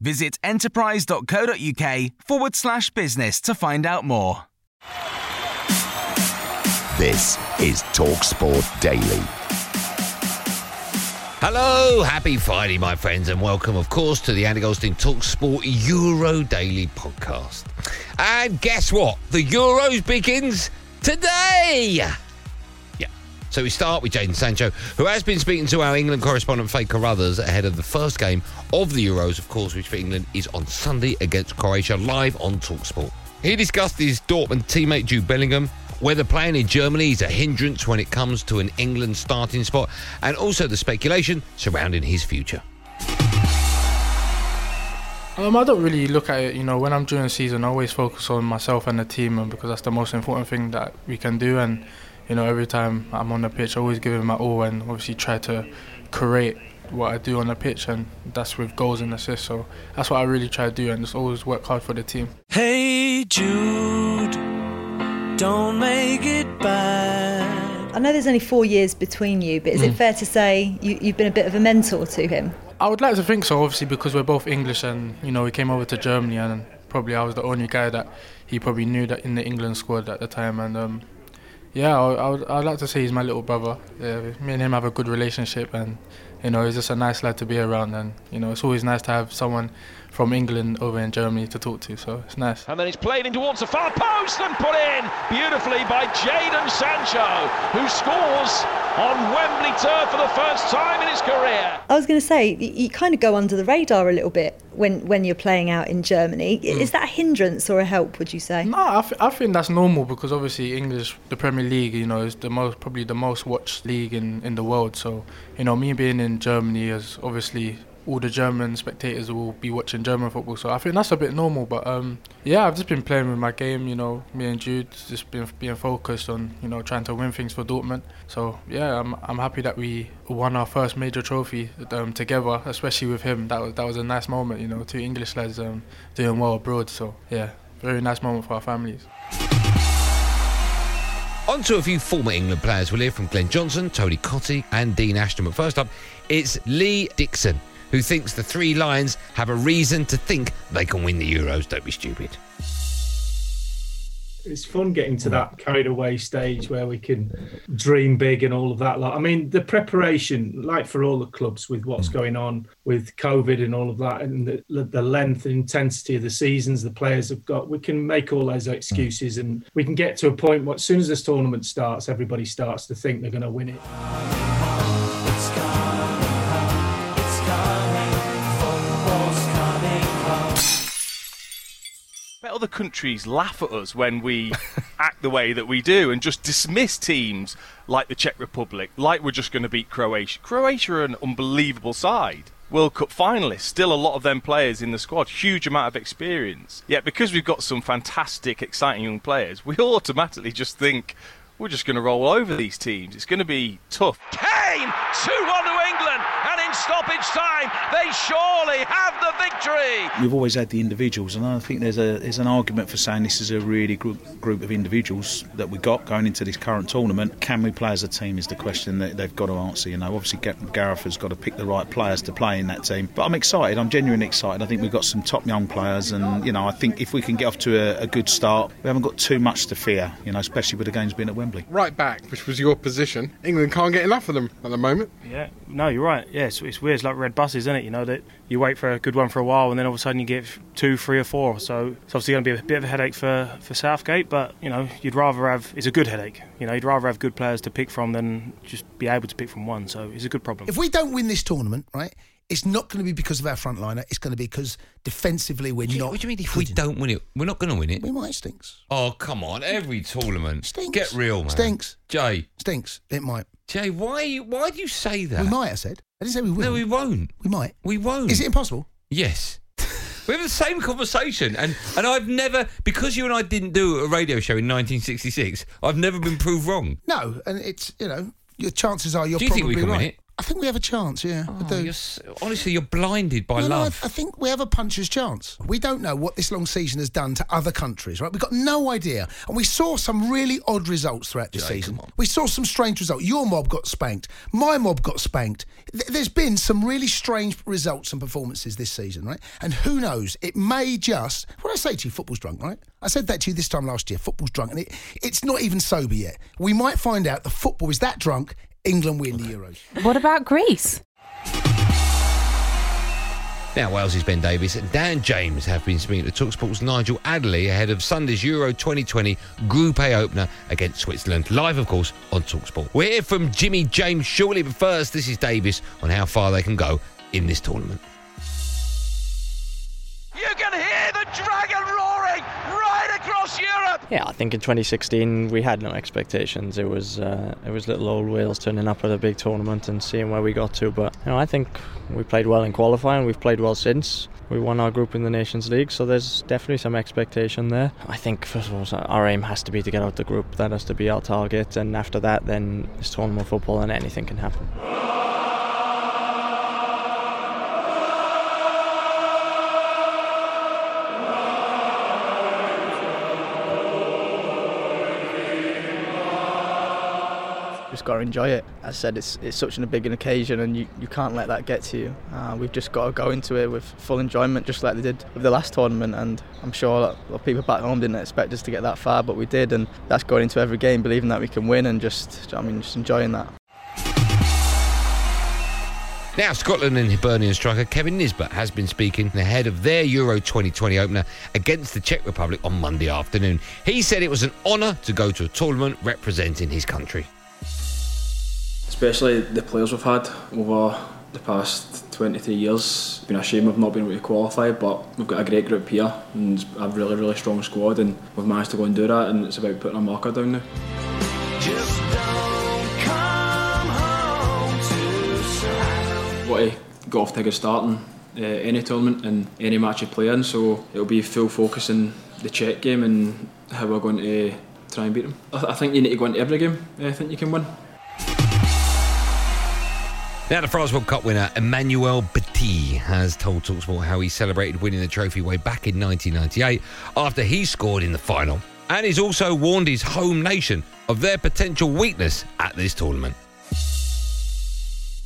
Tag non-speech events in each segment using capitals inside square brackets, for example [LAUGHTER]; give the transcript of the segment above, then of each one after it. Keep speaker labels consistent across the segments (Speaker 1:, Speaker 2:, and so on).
Speaker 1: Visit enterprise.co.uk forward slash business to find out more.
Speaker 2: This is TalkSport Daily.
Speaker 3: Hello, happy Friday, my friends, and welcome, of course, to the Andy Goldstein Talksport Euro Daily podcast. And guess what? The Euros begins today. So we start with Jadon Sancho, who has been speaking to our England correspondent Faye Carruthers ahead of the first game of the Euros, of course, which for England is on Sunday against Croatia, live on Talksport. He discussed his Dortmund teammate Jude Bellingham, whether playing in Germany is a hindrance when it comes to an England starting spot, and also the speculation surrounding his future.
Speaker 4: Um, I don't really look at it, you know, when I'm during the season, I always focus on myself and the team and because that's the most important thing that we can do. And, you know, every time I'm on the pitch, I always give it my all and obviously try to create what I do on the pitch, and that's with goals and assists. So that's what I really try to do and just always work hard for the team.
Speaker 5: Hey Jude, don't make it bad.
Speaker 6: I know there's only four years between you, but is it fair to say you, you've been a bit of a mentor to him?
Speaker 4: I would like to think so, obviously, because we're both English and, you know, we came over to Germany and probably I was the only guy that he probably knew that in the England squad at the time. And um, yeah, I, would, I'd like to say he's my little brother. Yeah, me and him have a good relationship and, you know, he's just a nice lad to be around. And, you know, it's always nice to have someone from England over in Germany to talk to, so it's nice.
Speaker 7: And then it's played in towards the far post and put in beautifully by Jadon Sancho, who scores on Wembley turf for the first time in his career.
Speaker 6: I was going to say, you kind of go under the radar a little bit when, when you're playing out in Germany. Mm. Is that a hindrance or a help, would you say?
Speaker 4: No, I, th- I think that's normal because obviously English, the Premier League, you know, is the most probably the most watched league in, in the world. So, you know, me being in Germany is obviously all the German spectators will be watching German football. So I think that's a bit normal. But um, yeah, I've just been playing with my game. You know, me and Jude just been being focused on you know trying to win things for Dortmund. So yeah, I'm I'm happy that we won our first major trophy um, together, especially with him. That was that was a nice moment. You know, two English lads um, doing well abroad. So yeah, very nice moment for our families.
Speaker 3: On to a few former England players. We'll hear from Glenn Johnson, Tony Cottee, and Dean Ashton. But first up, it's Lee Dixon, who thinks the Three Lions have a reason to think they can win the Euros. Don't be stupid.
Speaker 8: it's fun getting to that carried away stage where we can dream big and all of that. Like, I mean, the preparation, like for all the clubs, with what's hmm. going on with COVID and all of that, and the, the length and intensity of the seasons the players have got, we can make all those hmm. excuses, and we can get to a point where, as soon as this tournament starts, everybody starts to think they're going to win it.
Speaker 7: Bet other countries laugh at us when we [LAUGHS] act the way that we do and just dismiss teams like the Czech Republic, like we're just going to beat Croatia. Croatia are an unbelievable side. World Cup finalists, still a lot of them players in the squad, huge amount of experience. Yet because we've got some fantastic, exciting young players, we [LAUGHS] automatically just think we're just going to roll over these teams. It's going to be tough. Kane, 2 1 to England, and in stoppage time, they surely have the victory.
Speaker 9: We've always had the individuals, and I think there's a there's an argument for saying this is a really good group of individuals that we've got going into this current tournament. Can we play as a team? Is the question that they've got to answer. You know, obviously Ga- Gareth has got to pick the right players to play in that team. But I'm excited. I'm genuinely excited. I think we've got some top young players, and you know, I think if we can get off to a, a good start, we haven't got too much to fear. You know, especially with the games being at Wembley.
Speaker 10: right back, which was your position. England can't get enough of them at the moment.
Speaker 11: Yeah, no, you're right. Yeah, it's weird. It's like red buses, isn't it? You know that you wait for a good one for a while, and then all of a sudden you get two, three, or four. So it's obviously going to be a bit of a headache for, for Southgate. But you know, you'd rather have it's a good headache. You know, you'd rather have good players to pick from than just be able to pick from one. So it's a good problem.
Speaker 12: If we don't win this tournament, right, it's not going to be because of our front liner. It's going to be because defensively we're not.
Speaker 3: What do you mean if we don't win it? We're not going to win it.
Speaker 12: We might stinks.
Speaker 3: Oh come on! Every tournament
Speaker 12: Stinks.
Speaker 3: Get real, man.
Speaker 12: Stinks.
Speaker 3: Jay.
Speaker 12: Stinks. It might.
Speaker 3: Jay, why? Why do you say that?
Speaker 12: We might. I said. I didn't say we will.
Speaker 3: No, we won't.
Speaker 12: We might.
Speaker 3: We won't.
Speaker 12: Is it impossible?
Speaker 3: Yes. We have the same conversation, and, and I've never because you and I didn't do a radio show in 1966. I've never been proved wrong.
Speaker 12: No, and it's you know your chances are you're
Speaker 3: Do you think
Speaker 12: probably
Speaker 3: we can
Speaker 12: right.
Speaker 3: win it?
Speaker 12: I think we have a chance. Yeah,
Speaker 3: Oh, you're s- honestly, you're blinded by
Speaker 12: No, no, I,
Speaker 3: love.
Speaker 12: I think we have a puncher's chance. We don't know what this long season has done to other countries, right? We've got no idea. And we saw some really odd results throughout the
Speaker 3: Jay,
Speaker 12: season. We saw some strange results. Your mob got spanked. My mob got spanked. Th- There's been some really strange results and performances this season, right? And who knows? It may just. What I say to you? Football's drunk, right? I said that to you this time last year. Football's drunk, and it, it's not even sober yet. We might find out the football is that drunk. England win the Euros.
Speaker 13: What about Greece?
Speaker 3: Now, Wales's Ben Davies and Dan James have been speaking to Talksport's Nigel Adderley ahead of Sunday's Euro 2020 Group A opener against Switzerland. Live, of course, on Talksport. We'll hear from Jimmy James shortly, but first, this is Davies on how far they can go in this tournament.
Speaker 14: Across Europe.
Speaker 15: Yeah, I think in 2016 we had no expectations. It was uh, it was little old Wales turning up at a big tournament and seeing where we got to. But you know, I think we played well in qualifying. We've played well since. We won our group in the Nations League, so there's definitely some expectation there. I think first of all, our aim has to be to get out the group. That has to be our target, and after that, then it's tournament football, and anything can happen.
Speaker 16: Just got to enjoy it. As I said, it's it's such a big an occasion, and you, you can't let that get to you. Uh, we've just got to go into it with full enjoyment, just like they did with the last tournament. And I'm sure people back home didn't expect us to get that far, but we did, and that's going into every game believing that we can win, and just I mean just enjoying that.
Speaker 3: Now, Scotland and Hibernian striker Kevin Nisbet has been speaking ahead of their Euro 2020 opener against the Czech Republic on Monday afternoon. He said it was an honour to go to a tournament representing his country.
Speaker 17: Especially the players we've had over the past 23 years. It's been a shame we've not been able to qualify, but we've got a great group here and a really, really strong squad, and we've managed to go and do that, and it's about putting a marker down now.
Speaker 14: Just don't come home too soon.
Speaker 17: Want to get off to a good start in uh, any tournament and any match you play in, so it'll be full focus in the Czech game and how we're going to try and beat them. I, I think you need to go into every game. I think you can win.
Speaker 3: Now, the France World Cup winner Emmanuel Petit has told Talksport how he celebrated winning the trophy way back in 1998 after he scored in the final. And he's also warned his home nation of their potential weakness at this tournament.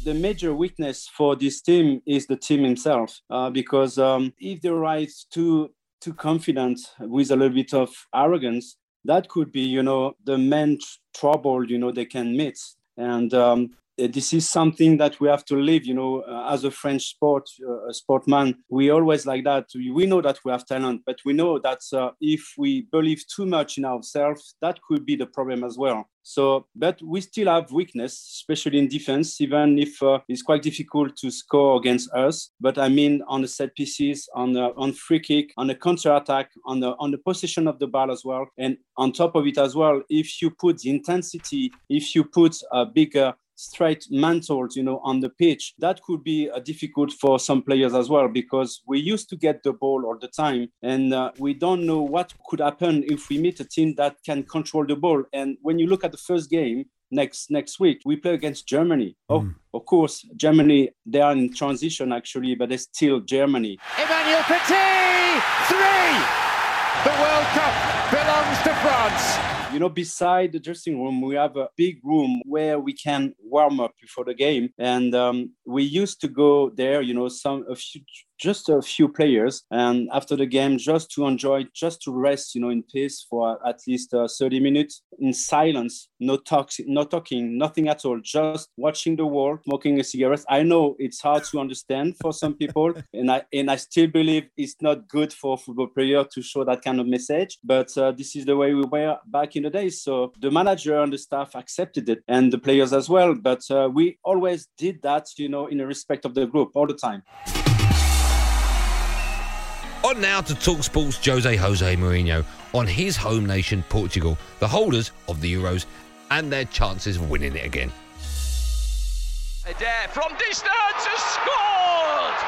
Speaker 8: the major weakness for this team is the team himself uh, because um, if they rise too too confident with a little bit of arrogance that could be you know the main tr- trouble you know they can meet and um, this is something that we have to live you know uh, as a french sport uh, sportman we always like that. We, we know that we have talent but we know that uh, if we believe too much in ourselves that could be the problem as well. So but we still have weakness especially in defense even if uh, it's quite difficult to score against us. But i mean on the set pieces on the on free kick on the counter attack on the on the position of the ball as well. And on top of it as well if you put the intensity if you put a bigger straight mantles, you know, on the pitch, that could be uh, difficult for some players as well because we used to get the ball all the time, and uh, we don't know what could happen if we meet a team that can control the ball. And when you look at the first game next next week, we play against Germany. Oh, of course, Germany they are in transition actually, but they're still Germany.
Speaker 14: Emmanuel Petit, three. The World Cup belongs to France.
Speaker 8: You know, beside the dressing room, we have a big room where we can warm up before the game. And um, we used to go there, you know, some a few just a few players, and after the game, just to enjoy, just to rest, you know, in peace for at least uh, 30 minutes in silence, no talks, no talking, nothing at all, just watching the world, smoking a cigarette. I know it's hard to understand for some people, [LAUGHS] and I and I still believe it's not good for football player to show that kind of message. But uh, this is the way we were back in the days. So the manager and the staff accepted it, and the players as well. But uh, we always did that, you know, in respect of the group all the time.
Speaker 3: On now to talk sports Jose Jose Mourinho on his home nation, Portugal, the holders of the Euros, and their chances of winning it again.
Speaker 13: Eder from distance has scored!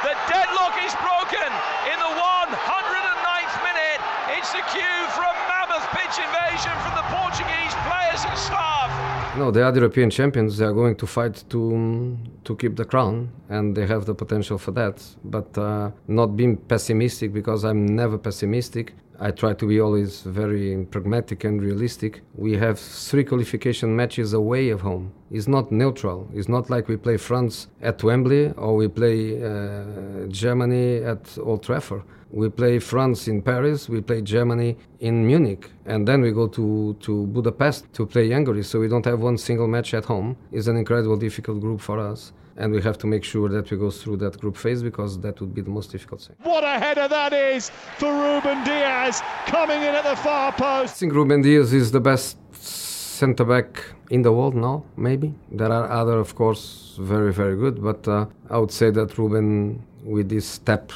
Speaker 13: The deadlock is broken in the 109th minute. It's the cue for pitch invasion from the Portuguese players and staff.
Speaker 18: No, they are the European champions. They are going to fight to to keep the crown, and they have the potential for that. But uh, not being pessimistic because I'm never pessimistic. I try to be always very pragmatic and realistic. We have three qualification matches away of home. It's not neutral. It's not like we play France at Wembley or we play uh, Germany at Old Trafford. We play France in Paris, we play Germany in Munich, and then we go to, to Budapest to play Hungary. So we don't have one single match at home. It's an incredible, difficult group for us. And we have to make sure that we go through that group phase because that would be the most difficult thing.
Speaker 14: What a header that is for Ruben Dias coming in at the far post.
Speaker 18: I think Ruben Dias is the best centre back in the world now, maybe. There are other, of course, very, very good, but uh, I would say that Ruben, with this step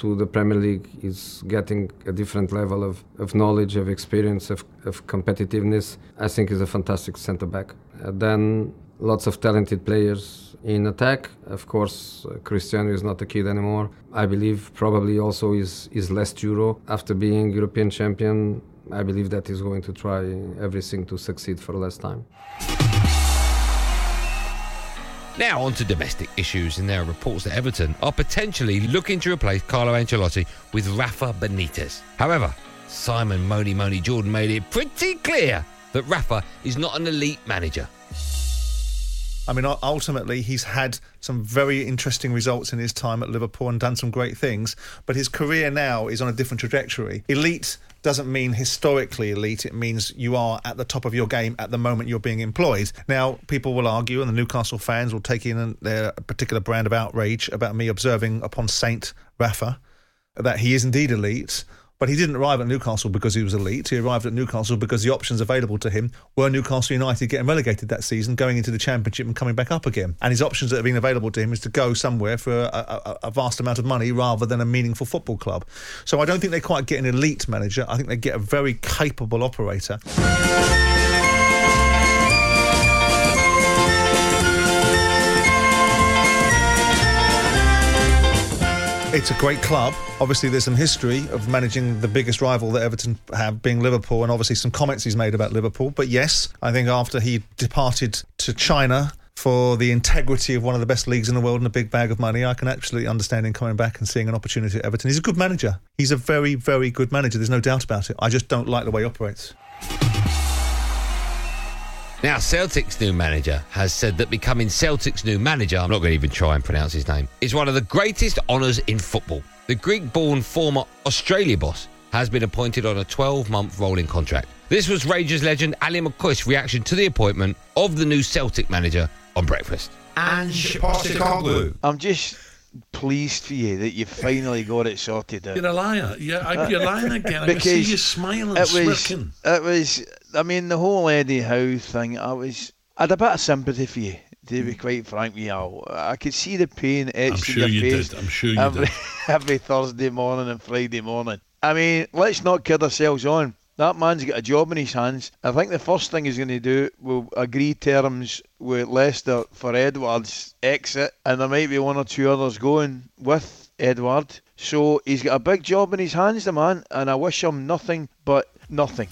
Speaker 18: to the Premier League, is getting a different level of, of knowledge, of experience, of, of competitiveness. I think he's a fantastic centre back. Uh, then lots of talented players in attack. Of course, uh, Cristiano is not a kid anymore. I believe probably also is is less Euro after being European champion. I believe that he's going to try everything to succeed for less time.
Speaker 3: Now on to domestic issues, and there are reports that Everton are potentially looking to replace Carlo Ancelotti with Rafa Benitez. However, Simon Money Money Jordan made it pretty clear that Rafa is not an elite manager.
Speaker 19: I mean, ultimately, he's had some very interesting results in his time at Liverpool and done some great things, but his career now is on a different trajectory. Elite doesn't mean historically elite, it means you are at the top of your game at the moment you're being employed. Now, people will argue, and the Newcastle fans will take in their particular brand of outrage about me observing upon Saint Rafa that he is indeed elite. But he didn't arrive at Newcastle because he was elite. He arrived at Newcastle because the options available to him were Newcastle United getting relegated that season, going into the Championship and coming back up again. And his options that have been available to him is to go somewhere for a, a, a vast amount of money rather than a meaningful football club. So I don't think they quite get an elite manager. I think they get a very capable operator. It's a great club. Obviously, there's some history of managing the biggest rival that Everton have, being Liverpool, and obviously some comments he's made about Liverpool. But yes, I think after he departed to China for the integrity of one of the best leagues in the world and a big bag of money, I can absolutely understand him coming back and seeing an opportunity at Everton. He's a good manager. He's a very, very good manager. There's no doubt about it. I just don't like the way he operates.
Speaker 3: Now, Celtic's new manager has said that becoming Celtic's new manager, I'm not going to even try and pronounce his name, is one of the greatest honours in football. The Greek born former Australia boss has been appointed on a 12 month rolling contract. This was Rangers legend Ali McCoist's reaction to the appointment of the new Celtic manager on breakfast.
Speaker 20: Ange Postecoglou.
Speaker 21: I'm just pleased for you that you finally got it sorted out.
Speaker 20: You're a liar. You're, I- you're lying again. I can see you smiling,
Speaker 21: it was,
Speaker 20: smirking.
Speaker 21: it was. I mean, the whole Eddie Howe thing. I was. I had a bit of sympathy for you. To be mm. quite frank with you, I could see the pain etched
Speaker 20: sure
Speaker 21: in your
Speaker 20: you
Speaker 21: face.
Speaker 20: did. I'm sure you
Speaker 21: every,
Speaker 20: did. [LAUGHS]
Speaker 21: every Thursday morning and Friday morning. I mean, let's not kid ourselves on. That man's got a job in his hands. I think the first thing he's going to do will agree terms with Leicester for Edward's exit, and there might be one or two others going with Edward. So he's got a big job in his hands, the man, and I wish him nothing but nothing.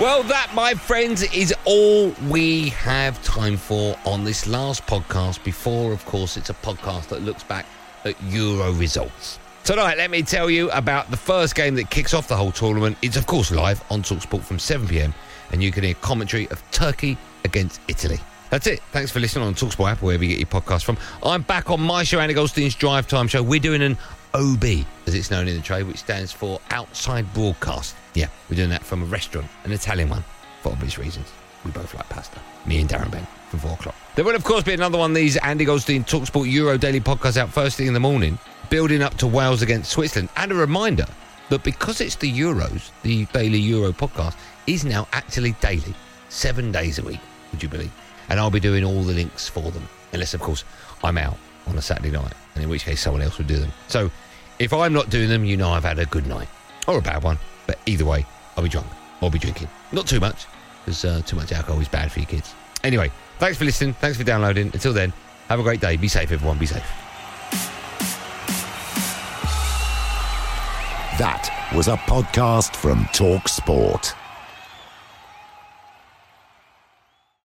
Speaker 3: Well, that, my friends, is all we have time for on this last podcast before, of course, it's a podcast that looks back at Euro results. Tonight, let me tell you about the first game that kicks off the whole tournament. It's, of course, live on Talksport from 7 pm, and you can hear commentary of Turkey against Italy. That's it. Thanks for listening on Talksport app, wherever you get your podcast from. I'm back on my show, Andy Goldstein's Drive Time Show. We're doing an OB, as it's known in the trade, which stands for Outside Broadcast. Yeah, we're doing that from a restaurant, an Italian one, for obvious reasons. We both like pasta. Me and Darren Bent from 4 o'clock. There will, of course, be another one of these Andy Goldstein Talksport Euro Daily podcast out first thing in the morning, building up to Wales against Switzerland. And a reminder that because it's the Euros, the Daily Euro podcast is now actually daily, seven days a week, would you believe? And I'll be doing all the links for them, unless, of course, I'm out on a Saturday night, and in which case someone else will do them. So if I'm not doing them, you know I've had a good night or a bad one. But either way, I'll be drunk. I'll be drinking. Not too much, because uh, too much alcohol is bad for your kids. Anyway, thanks for listening. Thanks for downloading. Until then, have a great day. Be safe, everyone. Be safe.
Speaker 2: That was a podcast from Talk Sport.